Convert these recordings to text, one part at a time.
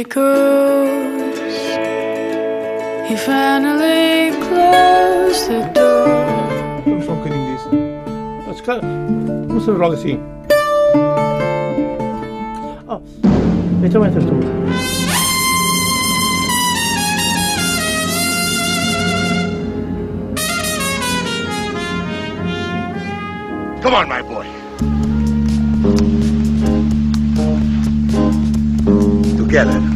echoes. He finally closed the door. I'm fucking this. That's kind of. What's the wrong scene? Oh, it's a winter storm. Come on, my boy. Together.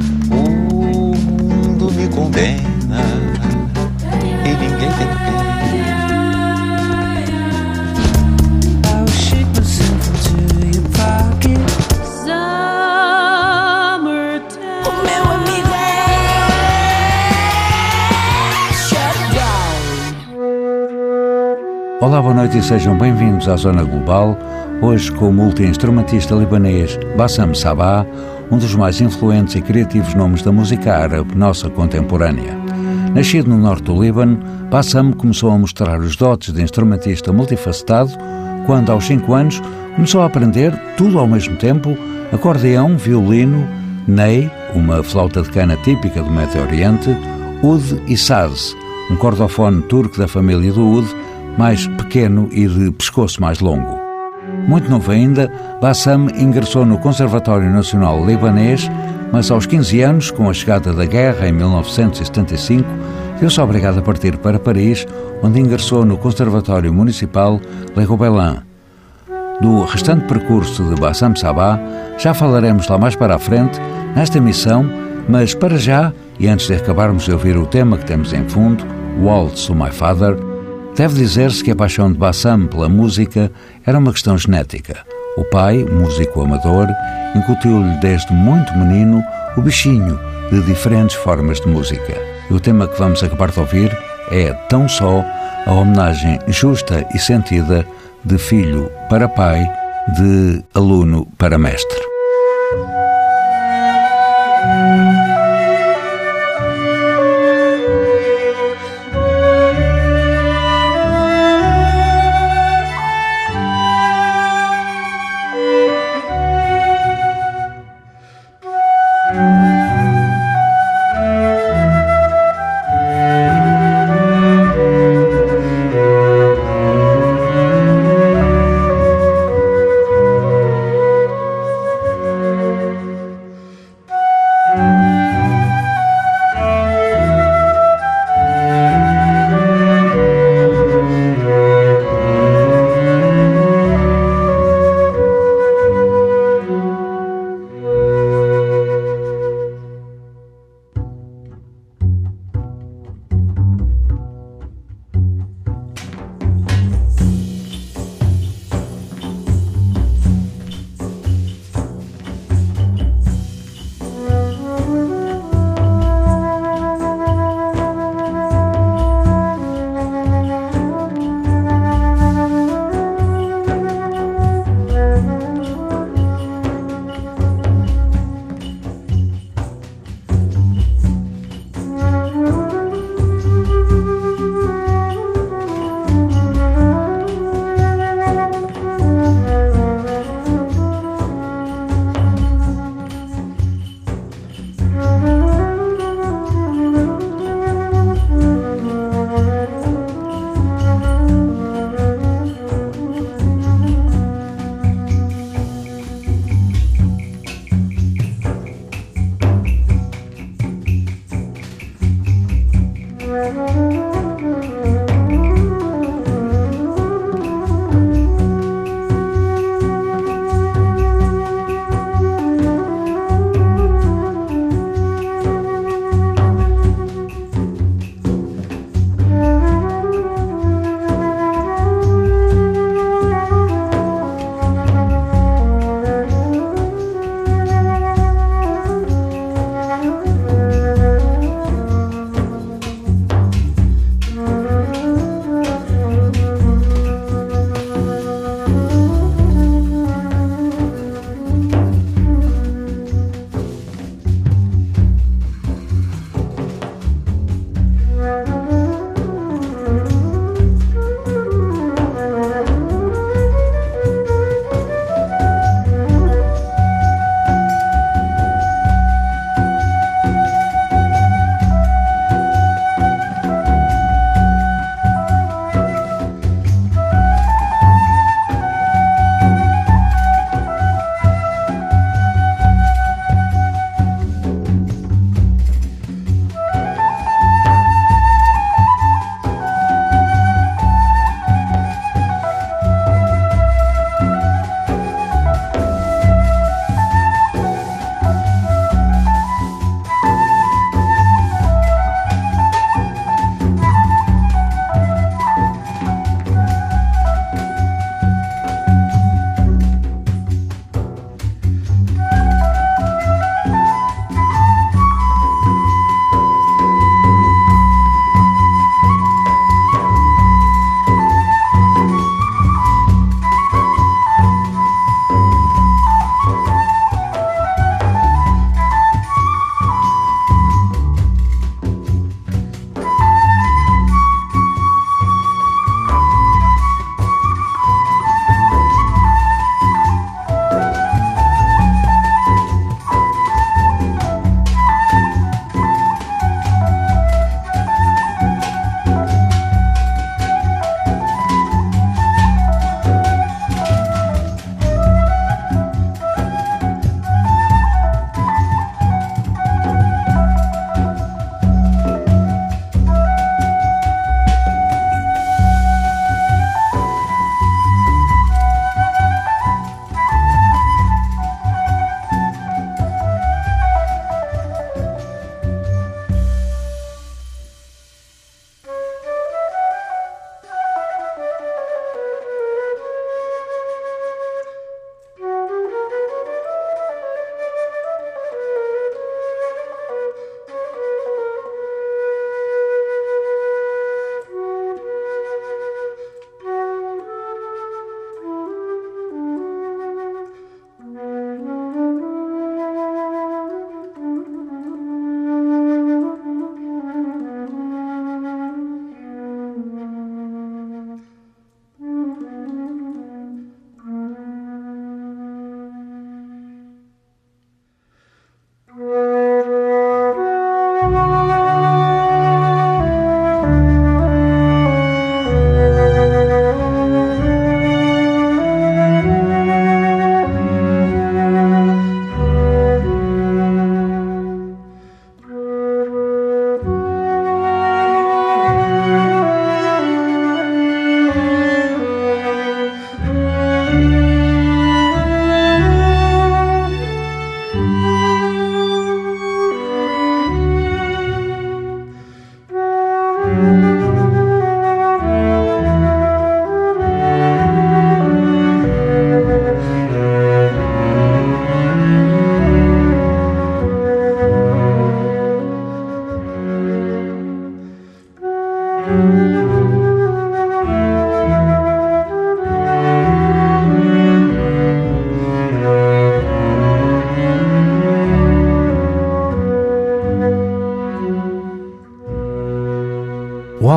Olá, boa noite e sejam bem-vindos à Zona Global. Hoje com o multi-instrumentista libanês Bassam Sabah, um dos mais influentes e criativos nomes da música árabe nossa contemporânea. Nascido no norte do Líbano, Bassam começou a mostrar os dotes de instrumentista multifacetado quando, aos 5 anos, começou a aprender, tudo ao mesmo tempo, acordeão, violino, ney, uma flauta de cana típica do Médio Oriente, ud e saz, um cordofone turco da família do ud, mais pequeno e de pescoço mais longo. Muito novo ainda, Bassam ingressou no Conservatório Nacional Libanês, mas aos 15 anos, com a chegada da guerra em 1975, viu-se obrigado a partir para Paris, onde ingressou no Conservatório Municipal Le Gobelin. Do restante percurso de Bassam Sabah, já falaremos lá mais para a frente, nesta emissão, mas para já, e antes de acabarmos de ouvir o tema que temos em fundo, Waltz to My Father, Deve dizer-se que a paixão de Bassam pela música era uma questão genética. O pai, músico amador, incutiu-lhe desde muito menino o bichinho de diferentes formas de música. E o tema que vamos acabar de ouvir é Tão Só, a homenagem justa e sentida de filho para pai, de aluno para mestre.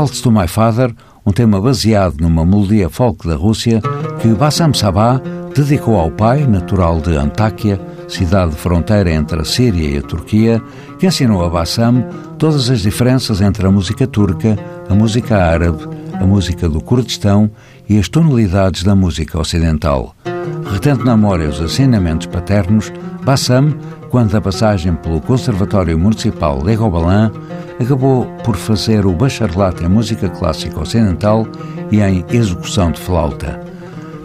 Waltz to My Father, um tema baseado numa melodia folk da Rússia que Bassam Sabah dedicou ao pai, natural de Antáquia, cidade de fronteira entre a Síria e a Turquia, que ensinou a Bassam todas as diferenças entre a música turca, a música árabe, a música do Kurdistão e as tonalidades da música ocidental. Retendo na memória os assinamentos paternos, Bassam, quando da passagem pelo Conservatório Municipal de Robalã, acabou por fazer o bacharelato em música clássica ocidental e em execução de flauta.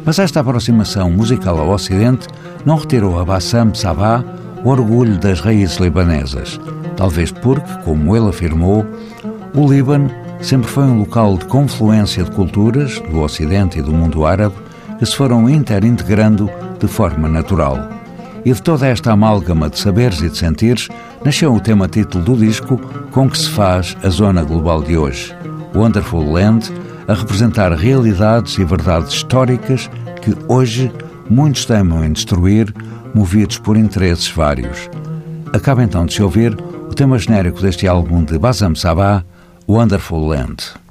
Mas esta aproximação musical ao Ocidente não retirou a Bassam Sabah o orgulho das raízes libanesas, talvez porque, como ele afirmou, o Líbano sempre foi um local de confluência de culturas do Ocidente e do mundo árabe que se foram interintegrando de forma natural. E de toda esta amálgama de saberes e de sentires nasceu o tema título do disco com que se faz a zona global de hoje, Wonderful Land, a representar realidades e verdades históricas que hoje muitos temem em destruir, movidos por interesses vários. Acaba então de se ouvir o tema genérico deste álbum de Bazam Sabah, Wonderful Land.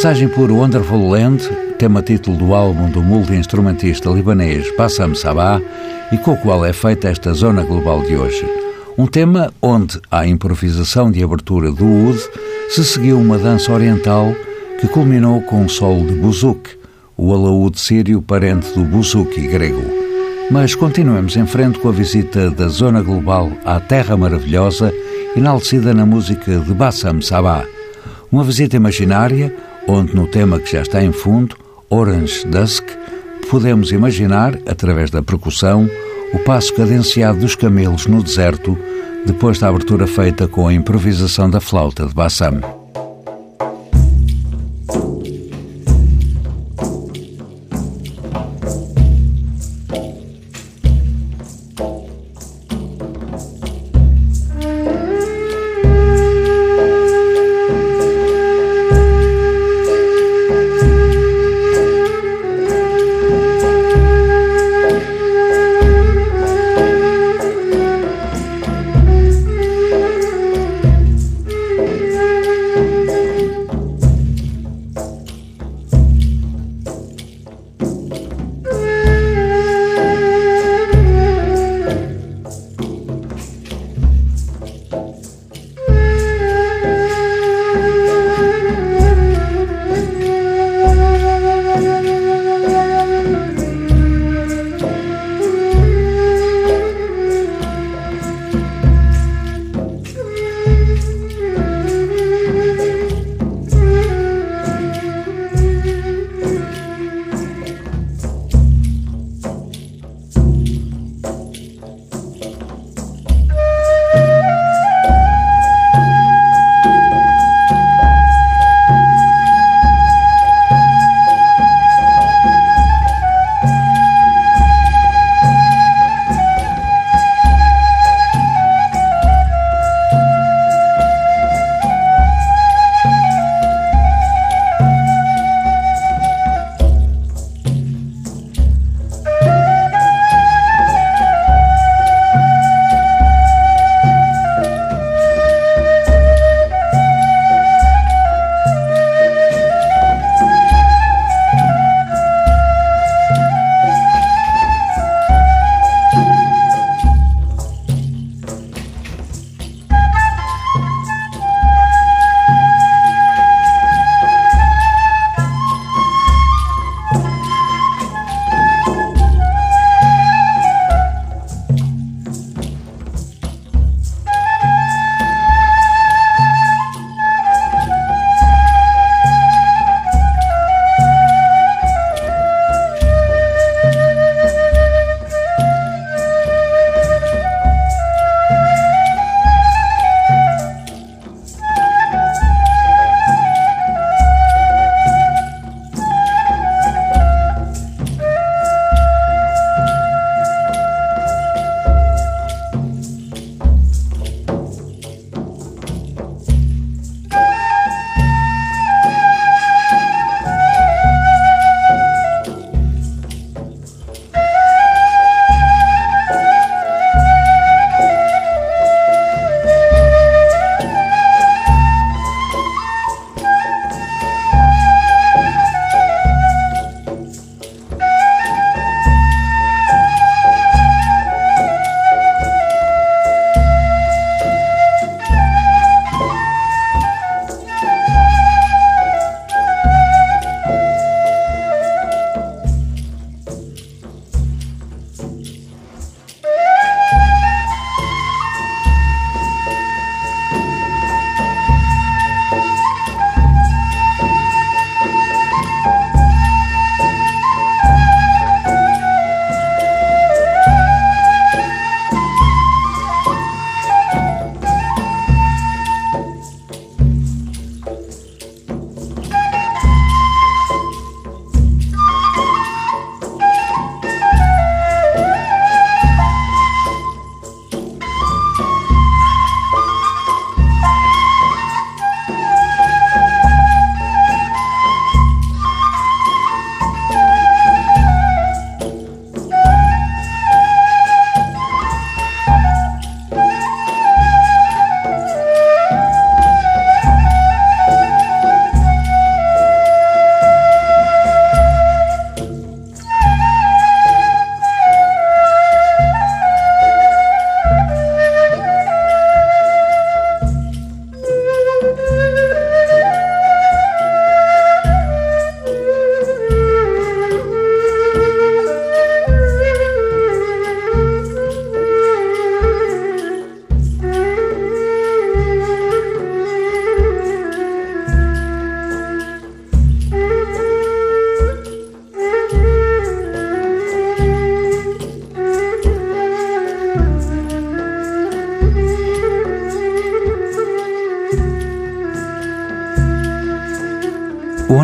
Passagem por Wonderful Land, tema título do álbum do multi-instrumentista libanês Bassam Sabah e com o qual é feita esta zona global de hoje. Um tema onde, à improvisação de abertura do Oud, se seguiu uma dança oriental que culminou com um solo de buzuki, o alaúde sírio parente do buzuki grego. Mas continuemos em frente com a visita da zona global à Terra Maravilhosa, enaltecida na música de Bassam Sabah. Uma visita imaginária, onde no tema que já está em fundo, Orange Dusk, podemos imaginar, através da percussão, o passo cadenciado dos camelos no deserto, depois da abertura feita com a improvisação da flauta de Bassam.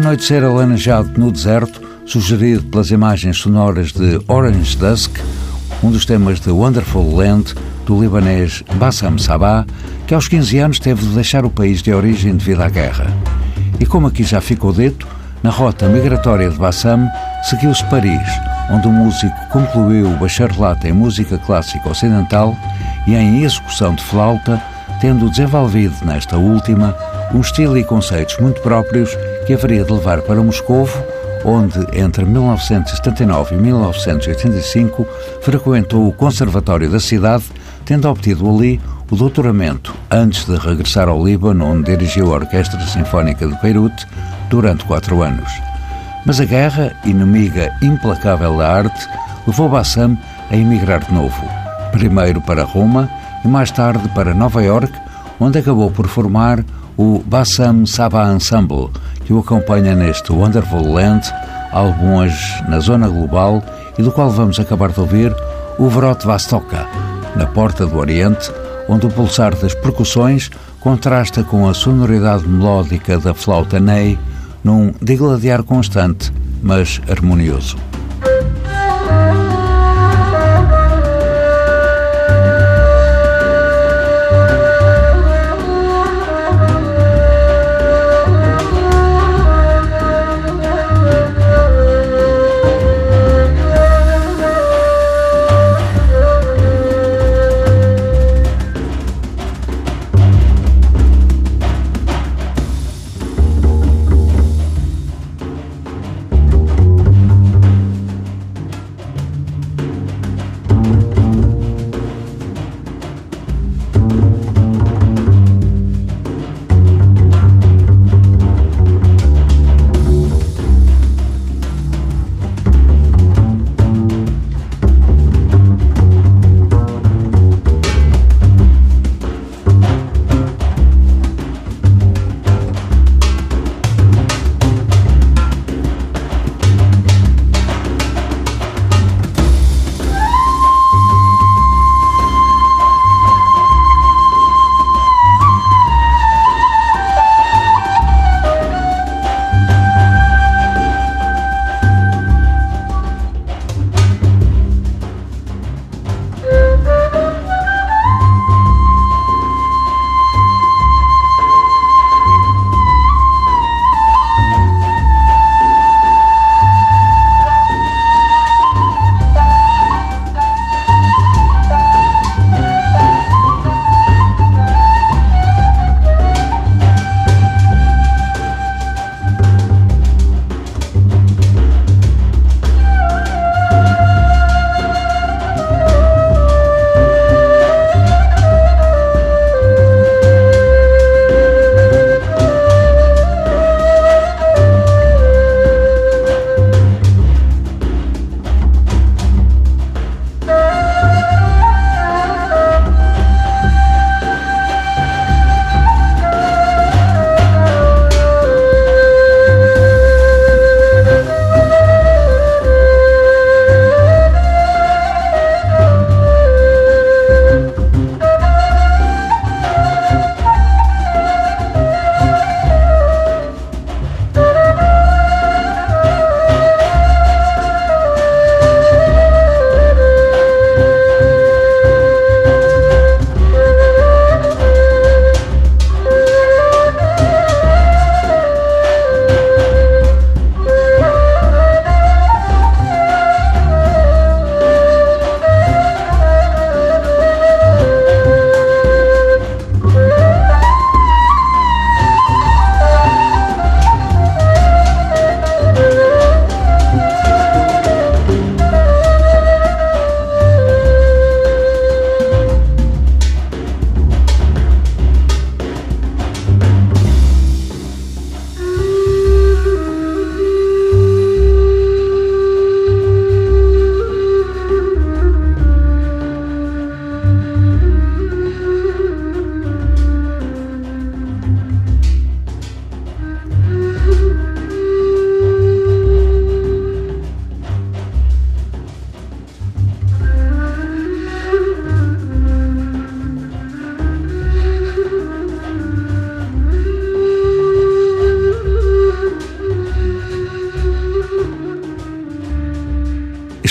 Anoitecer alaranjado no deserto, sugerido pelas imagens sonoras de Orange Dusk, um dos temas de Wonderful Land do libanês Bassam Sabah, que aos 15 anos teve de deixar o país de origem devido à guerra. E como aqui já ficou dito, na rota migratória de Bassam seguiu-se Paris, onde o músico concluiu o bacharelato em música clássica ocidental e em execução de flauta, tendo desenvolvido nesta última um estilo e conceitos muito próprios que haveria de levar para Moscovo, onde entre 1979 e 1985 frequentou o Conservatório da cidade, tendo obtido ali o doutoramento antes de regressar ao Líbano, onde dirigiu a Orquestra Sinfónica de Beirute durante quatro anos. Mas a guerra, inimiga implacável da arte, levou Bassam a emigrar de novo. Primeiro para Roma e mais tarde para Nova York, onde acabou por formar o Bassam Saba Ensemble, que o acompanha neste Wonderful Land, álbum hoje na zona global e do qual vamos acabar de ouvir o Vrot Vastoka, na Porta do Oriente, onde o pulsar das percussões contrasta com a sonoridade melódica da flauta Ney num digladiar constante, mas harmonioso.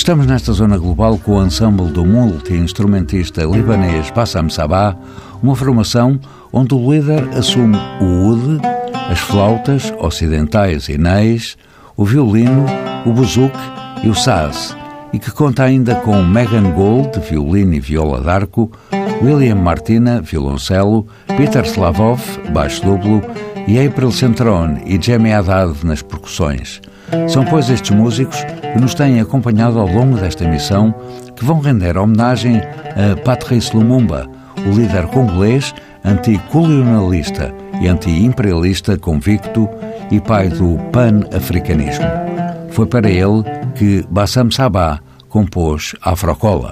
Estamos nesta zona global com o ensemble do multi-instrumentista libanês Bassam Sabah, uma formação onde o líder assume o oud, as flautas ocidentais e neis, o violino, o buzuque e o saz, e que conta ainda com Megan Gold, violino e viola d'arco, William Martina, violoncelo, Peter Slavov, baixo duplo, e April Centron e Jamie Haddad nas percussões. São, pois, estes músicos que nos têm acompanhado ao longo desta missão que vão render homenagem a Patrice Lumumba, o líder congolês anticolonialista e anti-imperialista convicto e pai do pan-africanismo. Foi para ele que Bassam Sabah compôs Afrocola.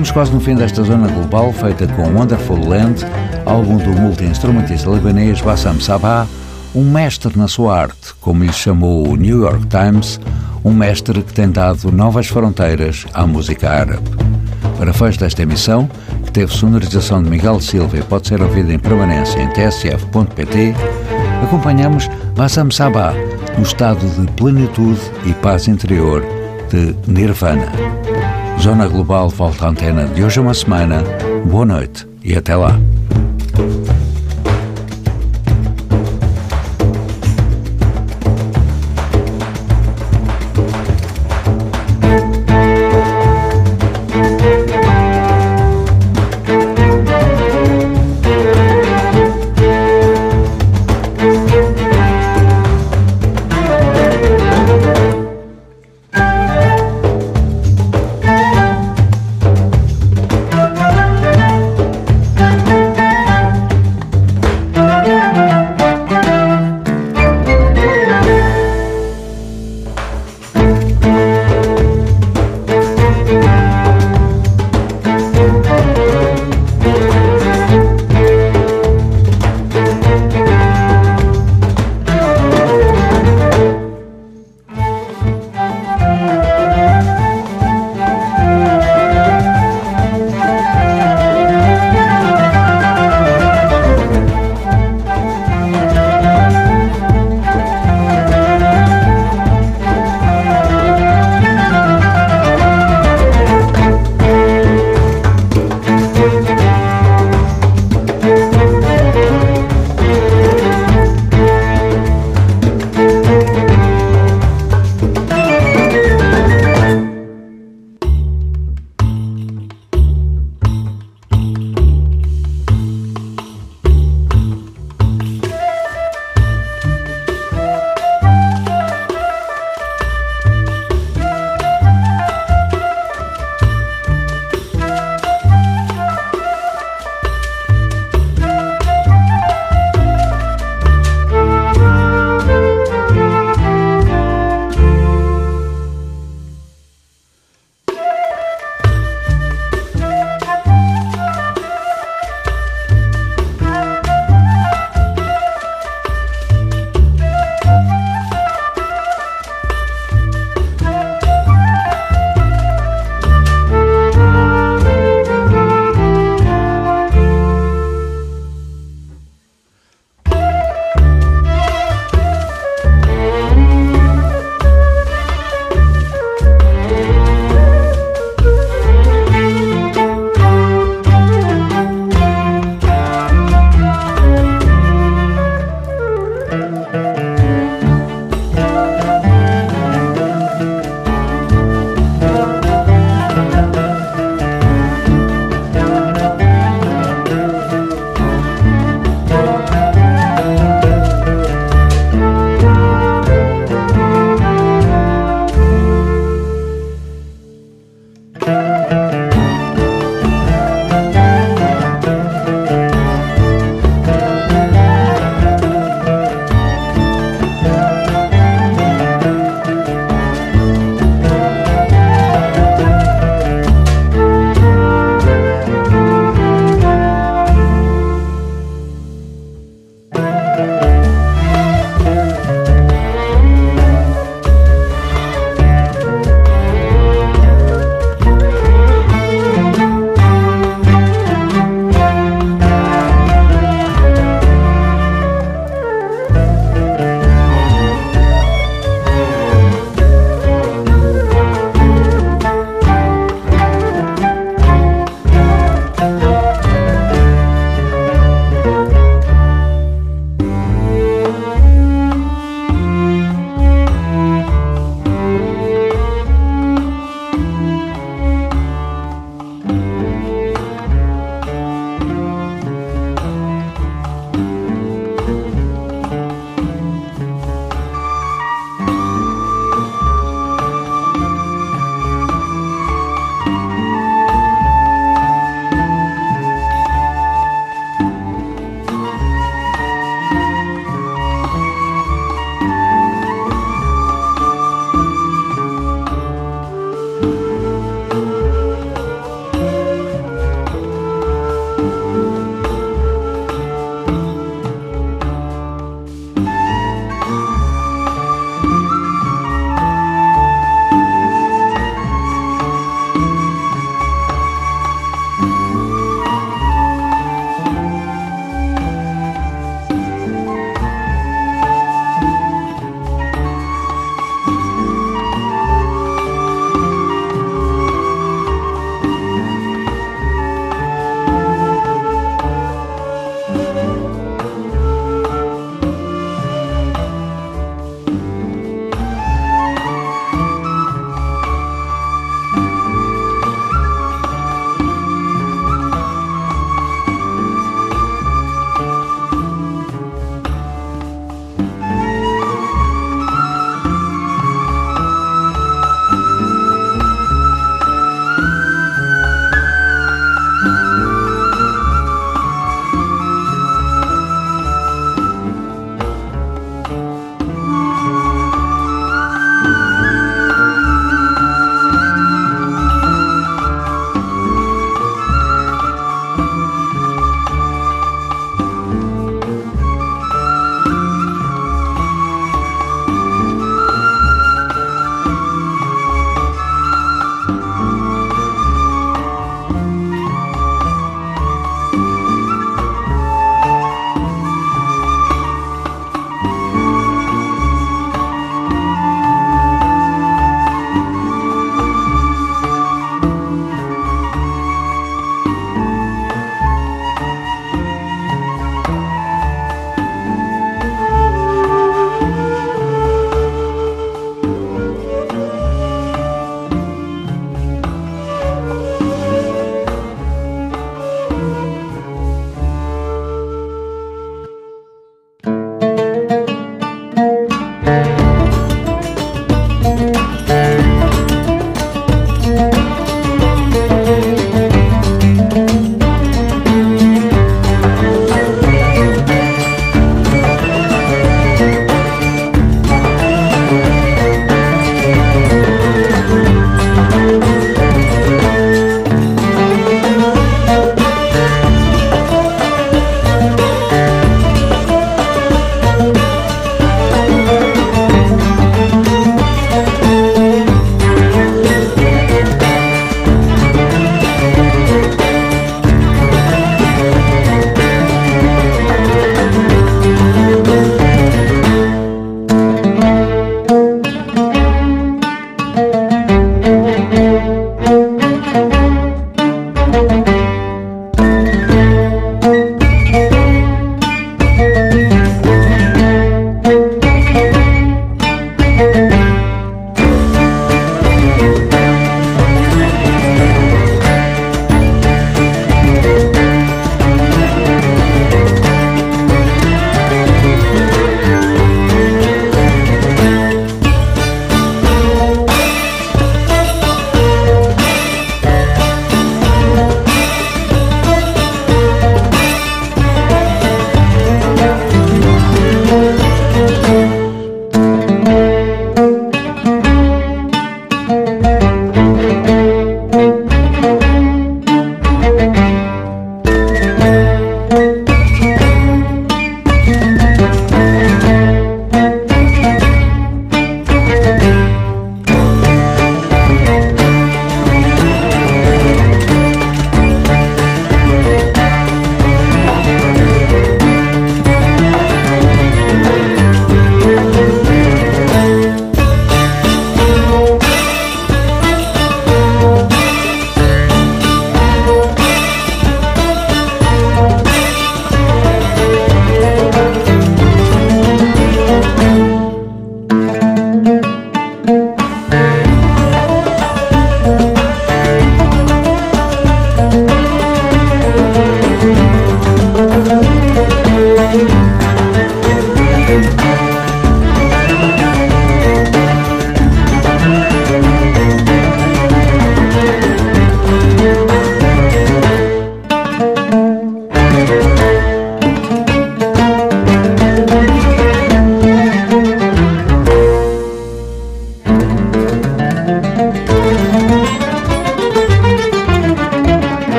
Estamos quase no fim desta zona global, feita com Wonderful Land, álbum do multi-instrumentista libanês Bassam Sabah, um mestre na sua arte, como lhe chamou o New York Times, um mestre que tem dado novas fronteiras à música árabe. Para fecho desta emissão, que teve sonorização de Miguel Silva e pode ser ouvida em permanência em tsf.pt, acompanhamos Bassam Sabah no estado de plenitude e paz interior de Nirvana. Zona Global volta à antena de hoje a uma semana. Boa noite e até lá.